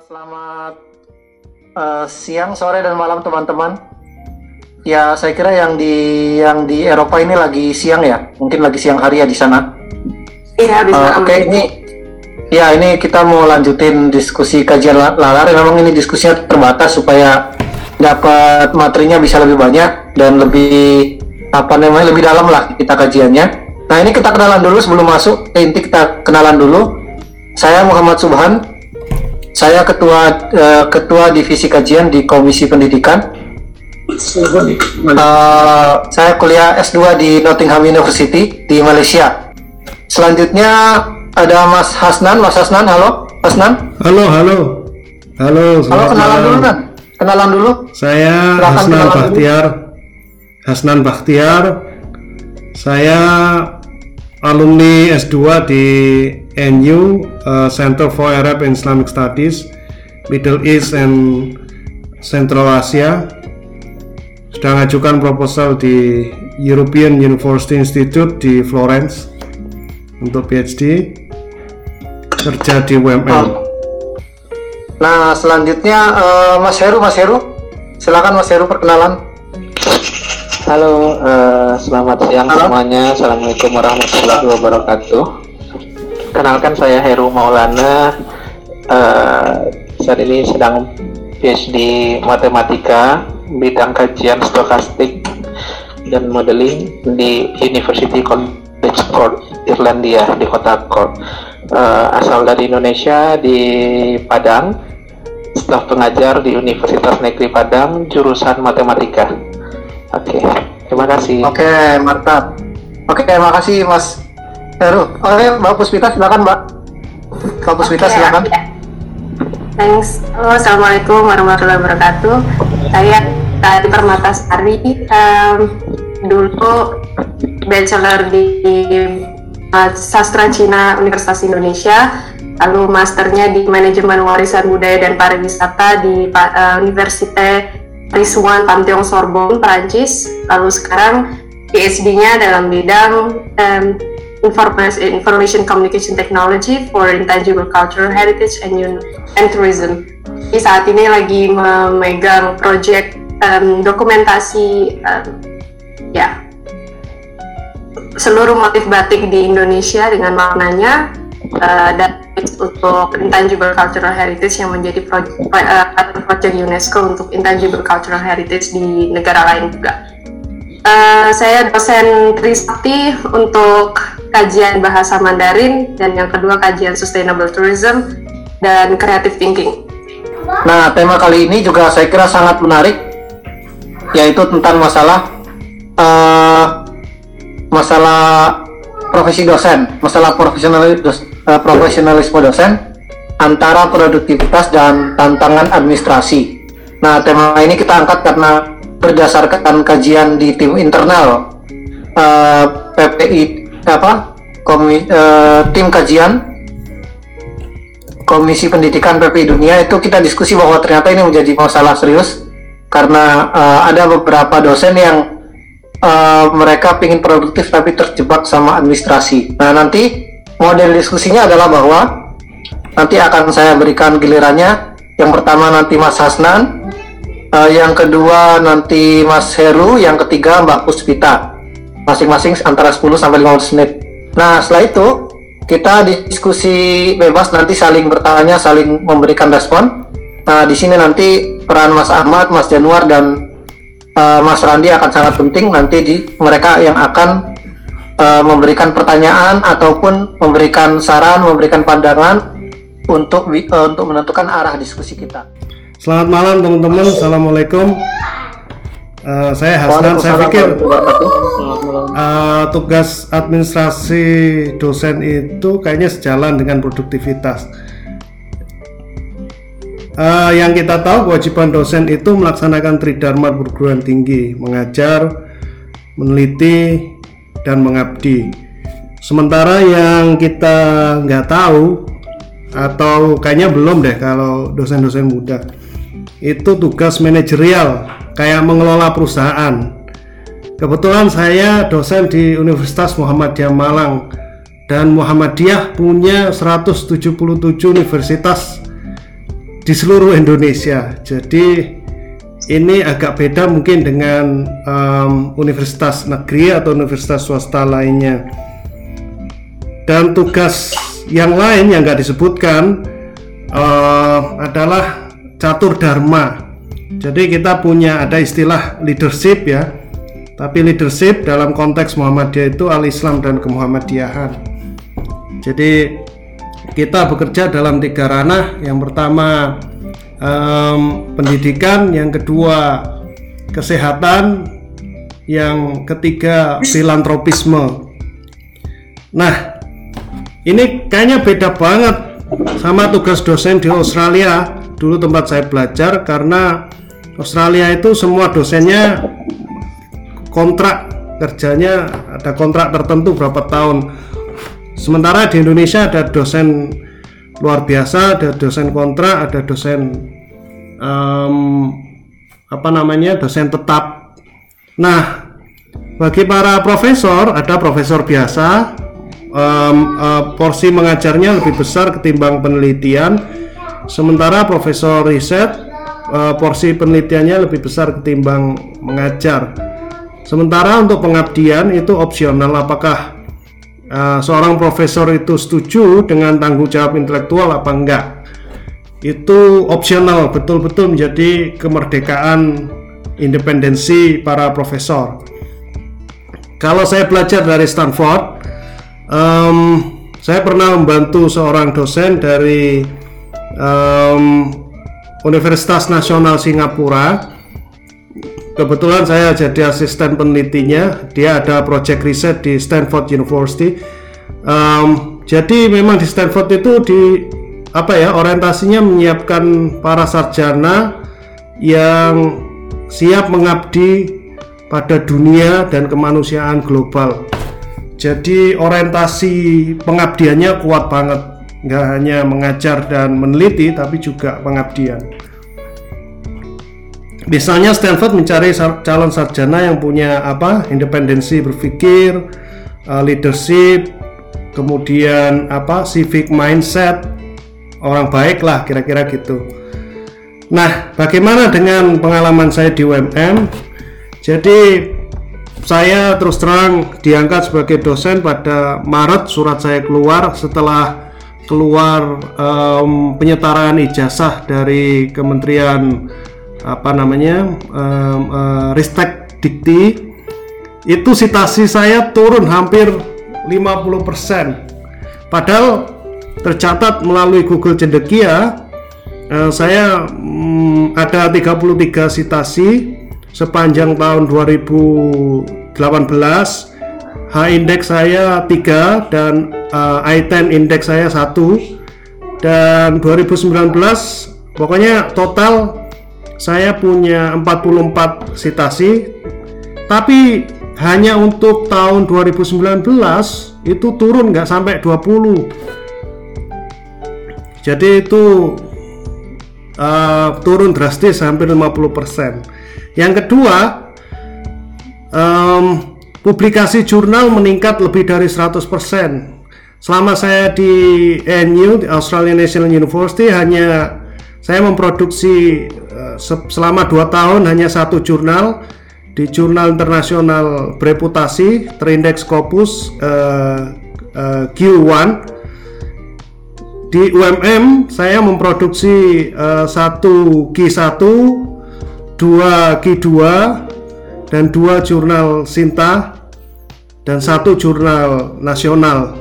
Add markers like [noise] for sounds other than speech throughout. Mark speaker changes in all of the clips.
Speaker 1: selamat uh, siang, sore dan malam teman-teman. Ya, saya kira yang di yang di Eropa ini lagi siang ya, mungkin lagi siang hari ya di sana.
Speaker 2: Iya, bisa.
Speaker 1: Uh, Oke, okay, ini ya ini kita mau lanjutin diskusi kajian lalar. Memang ini diskusinya terbatas supaya dapat materinya bisa lebih banyak dan lebih apa namanya lebih dalam lah kita kajiannya. Nah ini kita kenalan dulu sebelum masuk. Inti kita kenalan dulu. Saya Muhammad Subhan, saya ketua uh, ketua divisi kajian di Komisi Pendidikan. Uh, saya kuliah S2 di Nottingham University di Malaysia. Selanjutnya ada Mas Hasnan, Mas Hasnan, halo, Hasnan.
Speaker 3: Halo, halo. Halo,
Speaker 1: halo kenalan dulu kan? Kenalan dulu.
Speaker 3: Saya Silahkan Hasnan Bahtiar. Hasnan Bahtiar. Saya alumni S2 di NU uh, Center for Arab and Islamic Studies Middle East and Central Asia sudah mengajukan proposal di European University Institute di Florence untuk PhD kerja di UMN.
Speaker 1: Nah selanjutnya uh, Mas Heru, Mas Heru, silakan Mas Heru perkenalan.
Speaker 4: Halo, uh, selamat siang Halo. semuanya. Assalamualaikum warahmatullahi wabarakatuh. Kenalkan saya Heru Maulana. Uh, saat ini sedang PhD Matematika bidang kajian stokastik dan modeling di University College Cork, Irlandia di kota Cork. Uh, asal dari Indonesia di Padang. Staf pengajar di Universitas Negeri Padang jurusan Matematika Oke, okay. terima kasih.
Speaker 1: Oke, okay, mantap. Oke, okay, terima kasih Mas Heru. Oke, Mbak Puspita silakan Mbak. Mbak Puspita okay, silakan. Okay.
Speaker 2: Thanks. Halo, Assalamualaikum warahmatullahi wabarakatuh. Saya Tadi Permatasari. Um, dulu bachelor di uh, sastra Cina Universitas Indonesia lalu masternya di manajemen warisan budaya dan pariwisata di uh, Universitas Risuan Pantheon Sorbonne, Prancis. Lalu sekarang PhD-nya dalam bidang um, Information, Information Communication Technology for Intangible Cultural Heritage and, and Tourism. Jadi saat ini lagi memegang proyek um, dokumentasi um, ya seluruh motif batik di Indonesia dengan maknanya uh, dan untuk Intangible Cultural Heritage yang menjadi proyek, uh, proyek UNESCO untuk Intangible Cultural Heritage di negara lain juga. Uh, saya dosen Trisakti untuk kajian bahasa Mandarin dan yang kedua kajian Sustainable Tourism dan Creative Thinking.
Speaker 1: Nah, tema kali ini juga saya kira sangat menarik, yaitu tentang masalah uh, masalah profesi dosen, masalah profesional dos, uh, profesionalisme dosen antara produktivitas dan tantangan administrasi. Nah, tema ini kita angkat karena berdasarkan kajian di tim internal uh, eh, PPI apa komi, uh, tim kajian Komisi Pendidikan PPI Dunia itu kita diskusi bahwa ternyata ini menjadi masalah serius karena uh, ada beberapa dosen yang uh, mereka ingin produktif tapi terjebak sama administrasi. Nah nanti model diskusinya adalah bahwa nanti akan saya berikan gilirannya. Yang pertama nanti Mas Hasnan, Uh, yang kedua nanti Mas Heru, yang ketiga Mbak Puspita. Masing-masing antara 10 sampai 15 menit. Nah, setelah itu kita diskusi bebas nanti saling bertanya, saling memberikan respon. Nah, di sini nanti peran Mas Ahmad, Mas Januar dan uh, Mas Randi akan sangat penting nanti di mereka yang akan uh, memberikan pertanyaan ataupun memberikan saran, memberikan pandangan untuk uh, untuk menentukan arah diskusi kita.
Speaker 3: Selamat malam teman-teman. Assalamualaikum. Uh, saya Hasan. Saya pikir uh, tugas administrasi dosen itu kayaknya sejalan dengan produktivitas. Uh, yang kita tahu kewajiban dosen itu melaksanakan tridharma perguruan tinggi, mengajar, meneliti, dan mengabdi. Sementara yang kita nggak tahu atau kayaknya belum deh kalau dosen-dosen muda itu tugas manajerial kayak mengelola perusahaan. Kebetulan saya dosen di Universitas Muhammadiyah Malang dan Muhammadiyah punya 177 universitas di seluruh Indonesia. Jadi ini agak beda mungkin dengan um, universitas negeri atau universitas swasta lainnya. Dan tugas yang lain yang nggak disebutkan uh, adalah catur dharma. Jadi kita punya ada istilah leadership ya. Tapi leadership dalam konteks Muhammadiyah itu al-Islam dan kemuhammadiyahan. Jadi kita bekerja dalam tiga ranah. Yang pertama um, pendidikan, yang kedua kesehatan, yang ketiga filantropisme. Nah, ini kayaknya beda banget sama tugas dosen di Australia dulu tempat saya belajar karena Australia itu semua dosennya kontrak kerjanya ada kontrak tertentu berapa tahun sementara di Indonesia ada dosen luar biasa ada dosen kontrak ada dosen um, apa namanya dosen tetap. Nah bagi para profesor ada profesor biasa um, uh, porsi mengajarnya lebih besar ketimbang penelitian. Sementara profesor riset uh, porsi penelitiannya lebih besar ketimbang mengajar. Sementara untuk pengabdian itu opsional apakah uh, seorang profesor itu setuju dengan tanggung jawab intelektual apa enggak itu opsional betul-betul menjadi kemerdekaan independensi para profesor kalau saya belajar dari Stanford um, saya pernah membantu seorang dosen dari um, Universitas Nasional Singapura. Kebetulan saya jadi asisten penelitinya. Dia ada project riset di Stanford University. Um, jadi memang di Stanford itu di apa ya orientasinya menyiapkan para sarjana yang siap mengabdi pada dunia dan kemanusiaan global. Jadi orientasi pengabdiannya kuat banget nggak hanya mengajar dan meneliti tapi juga pengabdian misalnya Stanford mencari calon sarjana yang punya apa independensi berpikir uh, leadership kemudian apa civic mindset orang baik lah kira-kira gitu. Nah bagaimana dengan pengalaman saya di UMM jadi saya terus terang diangkat sebagai dosen pada Maret surat saya keluar setelah keluar um, penyetaraan ijazah dari Kementerian apa namanya um, uh, Ristek Dikti. Itu citasi saya turun hampir 50% padahal tercatat melalui Google Cendekia uh, saya um, ada 33 citasi sepanjang tahun 2018 H index saya 3 dan uh, I10 index saya 1 dan 2019 pokoknya total saya punya 44 citasi tapi hanya untuk tahun 2019 itu turun nggak sampai 20 jadi itu uh, turun drastis hampir 50% yang kedua um, Publikasi jurnal meningkat lebih dari 100%. Selama saya di NU, di Australian National University, hanya saya memproduksi selama dua tahun hanya satu jurnal di jurnal internasional bereputasi terindeks Scopus uh, uh, Q1 di UMM saya memproduksi uh, satu Q1 dua Q2 dan dua jurnal Sinta dan satu jurnal nasional.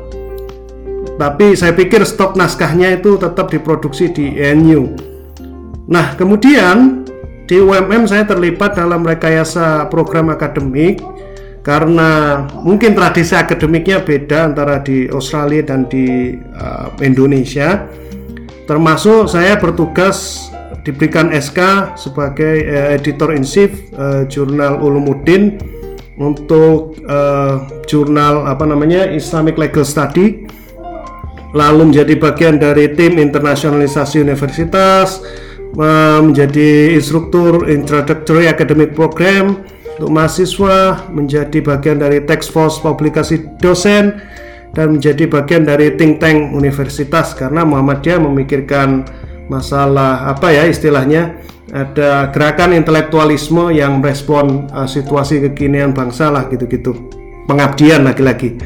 Speaker 3: Tapi saya pikir stok naskahnya itu tetap diproduksi di NU. Nah, kemudian di UMM saya terlibat dalam rekayasa program akademik karena mungkin tradisi akademiknya beda antara di Australia dan di uh, Indonesia. Termasuk saya bertugas diberikan SK sebagai uh, editor in chief uh, jurnal Ulumuddin untuk uh, jurnal apa namanya Islamic Legal Study lalu menjadi bagian dari tim internasionalisasi universitas menjadi instruktur introductory academic program untuk mahasiswa menjadi bagian dari task force publikasi dosen dan menjadi bagian dari think tank universitas karena Muhammadiyah memikirkan masalah apa ya istilahnya ada gerakan intelektualisme yang merespon uh, situasi kekinian bangsa lah gitu-gitu. Pengabdian lagi-lagi.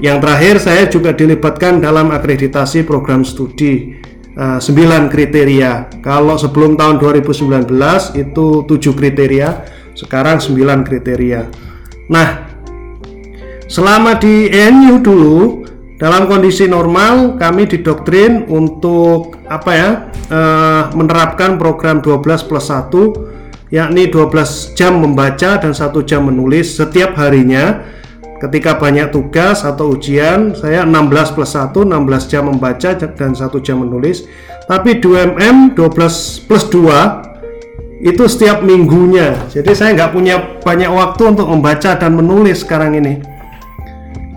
Speaker 3: Yang terakhir saya juga dilibatkan dalam akreditasi program studi uh, 9 kriteria. Kalau sebelum tahun 2019 itu 7 kriteria. Sekarang 9 kriteria. Nah selama di ENU dulu dalam kondisi normal kami didoktrin untuk apa ya uh, menerapkan program 12 plus 1 yakni 12 jam membaca dan satu jam menulis setiap harinya ketika banyak tugas atau ujian saya 16 plus 1 16 jam membaca dan satu jam menulis. Tapi 2MM 12 plus 2 itu setiap minggunya. Jadi saya nggak punya banyak waktu untuk membaca dan menulis sekarang ini.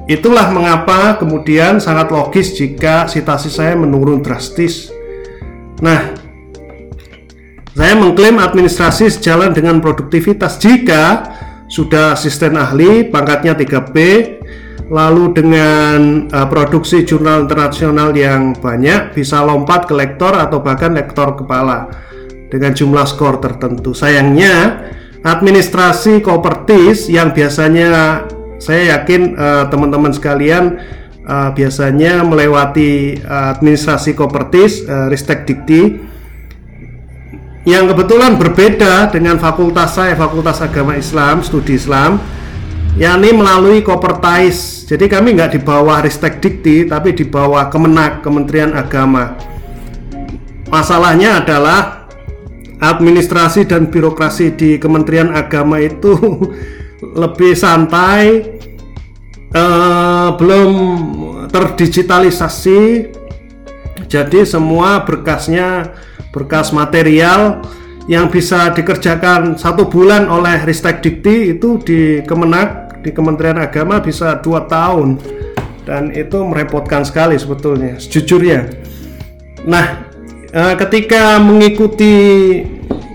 Speaker 3: Itulah mengapa kemudian sangat logis jika situasi saya menurun drastis. Nah, saya mengklaim administrasi sejalan dengan produktivitas. Jika sudah asisten ahli pangkatnya 3P lalu dengan uh, produksi jurnal internasional yang banyak bisa lompat ke lektor atau bahkan lektor kepala dengan jumlah skor tertentu. Sayangnya administrasi kopertis yang biasanya saya yakin uh, teman-teman sekalian uh, biasanya melewati uh, administrasi kopertis uh, Ristek Dikti yang kebetulan berbeda dengan fakultas saya Fakultas Agama Islam Studi Islam yakni melalui Kopertais. Jadi kami nggak di bawah Ristek Dikti tapi di bawah Kemenak Kementerian Agama. Masalahnya adalah administrasi dan birokrasi di Kementerian Agama itu [laughs] lebih santai uh, belum terdigitalisasi. Jadi semua berkasnya berkas material yang bisa dikerjakan satu bulan oleh Ristek Dikti itu di Kemenak di Kementerian Agama bisa dua tahun. Dan itu merepotkan sekali sebetulnya sejujurnya. Nah uh, ketika mengikuti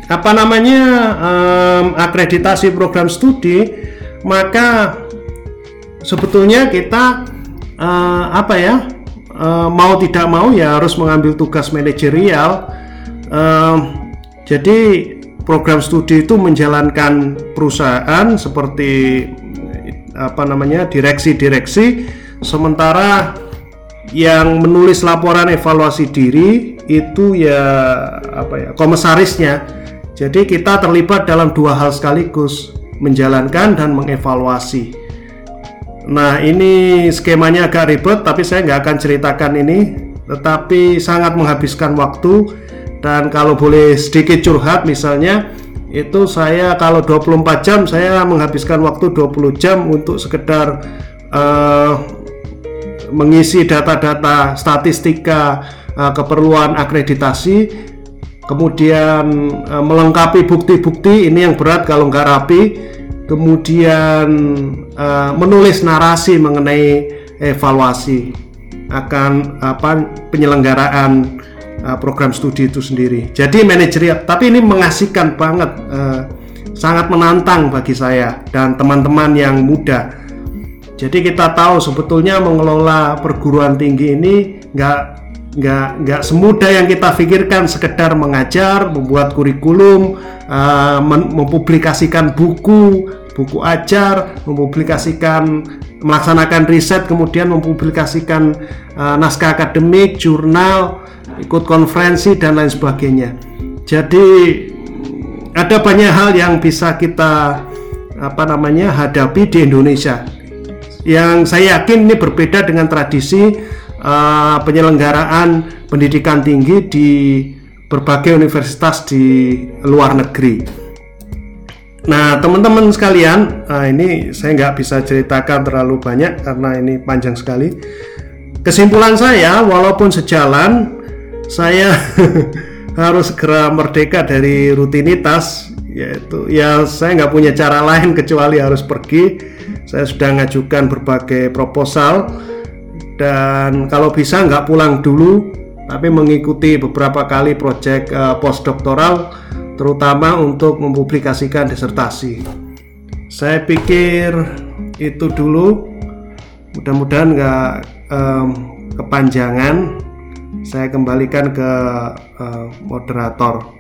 Speaker 3: apa namanya um, akreditasi program studi maka sebetulnya kita uh, apa ya uh, mau tidak mau ya harus mengambil tugas manajerial uh, jadi program studi itu menjalankan perusahaan seperti apa namanya direksi-direksi. Sementara yang menulis laporan evaluasi diri itu ya apa ya komisarisnya. Jadi kita terlibat dalam dua hal sekaligus, menjalankan dan mengevaluasi. Nah ini skemanya agak ribet, tapi saya nggak akan ceritakan ini, tetapi sangat menghabiskan waktu dan kalau boleh sedikit curhat misalnya itu saya kalau 24 jam saya menghabiskan waktu 20 jam untuk sekedar uh, mengisi data-data statistika uh, keperluan akreditasi. Kemudian e, melengkapi bukti-bukti ini yang berat kalau nggak rapi. Kemudian e, menulis narasi mengenai evaluasi akan apa penyelenggaraan e, program studi itu sendiri. Jadi manajerial tapi ini mengasihkan banget e, sangat menantang bagi saya dan teman-teman yang muda. Jadi kita tahu sebetulnya mengelola perguruan tinggi ini nggak nggak nggak semudah yang kita pikirkan. Sekedar mengajar membuat kurikulum uh, mempublikasikan buku buku ajar mempublikasikan melaksanakan riset kemudian mempublikasikan naskah akademik jurnal ikut konferensi dan lain sebagainya jadi ada banyak hal yang bisa kita apa namanya hadapi di Indonesia yang saya yakin ini berbeda dengan tradisi uh, penyelenggaraan pendidikan tinggi di berbagai universitas di luar negeri. Nah, teman-teman sekalian, uh, ini saya nggak bisa ceritakan terlalu banyak karena ini panjang sekali. Kesimpulan saya, walaupun sejalan, saya [laughs] harus segera merdeka dari rutinitas, yaitu ya saya nggak punya cara lain kecuali harus pergi. Saya sudah ngajukan berbagai proposal dan kalau bisa nggak pulang dulu tapi mengikuti beberapa kali proyek uh, postdoktoral terutama untuk mempublikasikan disertasi. Saya pikir itu dulu. Mudah-mudahan nggak um, kepanjangan saya kembalikan ke uh, moderator.